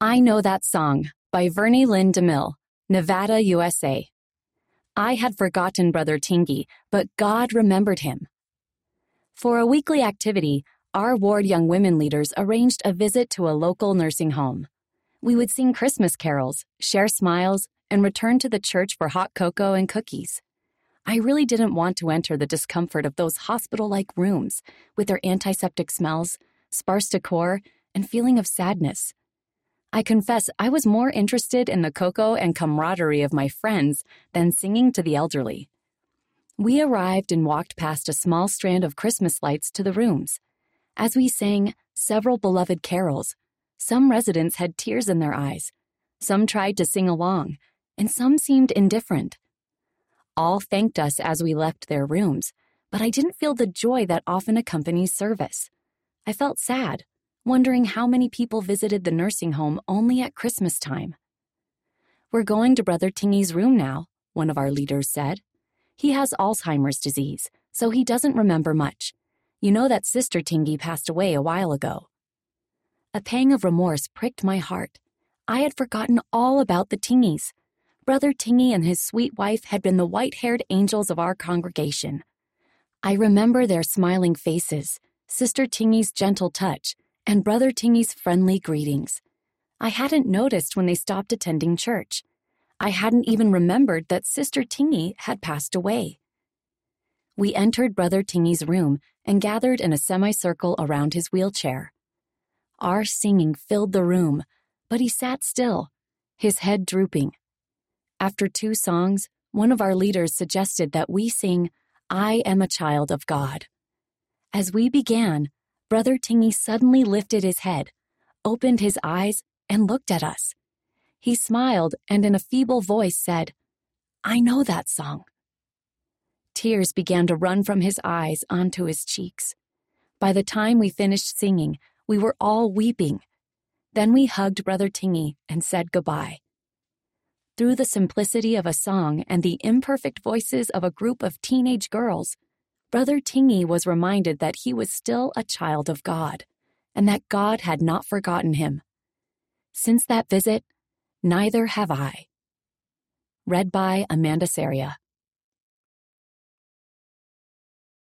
I Know That Song by Vernie Lynn DeMille, Nevada, USA. I had forgotten Brother Tingy, but God remembered him. For a weekly activity, our ward young women leaders arranged a visit to a local nursing home. We would sing Christmas carols, share smiles, and return to the church for hot cocoa and cookies. I really didn't want to enter the discomfort of those hospital like rooms with their antiseptic smells, sparse decor, and feeling of sadness. I confess I was more interested in the cocoa and camaraderie of my friends than singing to the elderly. We arrived and walked past a small strand of Christmas lights to the rooms. As we sang several beloved carols, some residents had tears in their eyes, some tried to sing along, and some seemed indifferent. All thanked us as we left their rooms, but I didn't feel the joy that often accompanies service. I felt sad wondering how many people visited the nursing home only at Christmas time. We're going to Brother Tingy's room now, one of our leaders said. He has Alzheimer's disease, so he doesn't remember much. You know that Sister Tingy passed away a while ago. A pang of remorse pricked my heart. I had forgotten all about the Tingies. Brother Tingy and his sweet wife had been the white haired angels of our congregation. I remember their smiling faces, Sister Tingy's gentle touch, and Brother Tingy's friendly greetings. I hadn't noticed when they stopped attending church. I hadn't even remembered that Sister Tingy had passed away. We entered Brother Tingy's room and gathered in a semicircle around his wheelchair. Our singing filled the room, but he sat still, his head drooping. After two songs, one of our leaders suggested that we sing, I Am a Child of God. As we began, Brother Tingy suddenly lifted his head, opened his eyes, and looked at us. He smiled and in a feeble voice said, I know that song. Tears began to run from his eyes onto his cheeks. By the time we finished singing, we were all weeping. Then we hugged Brother Tingy and said goodbye. Through the simplicity of a song and the imperfect voices of a group of teenage girls, Brother Tingy was reminded that he was still a child of God and that God had not forgotten him. Since that visit, neither have I. Read by Amanda Saria.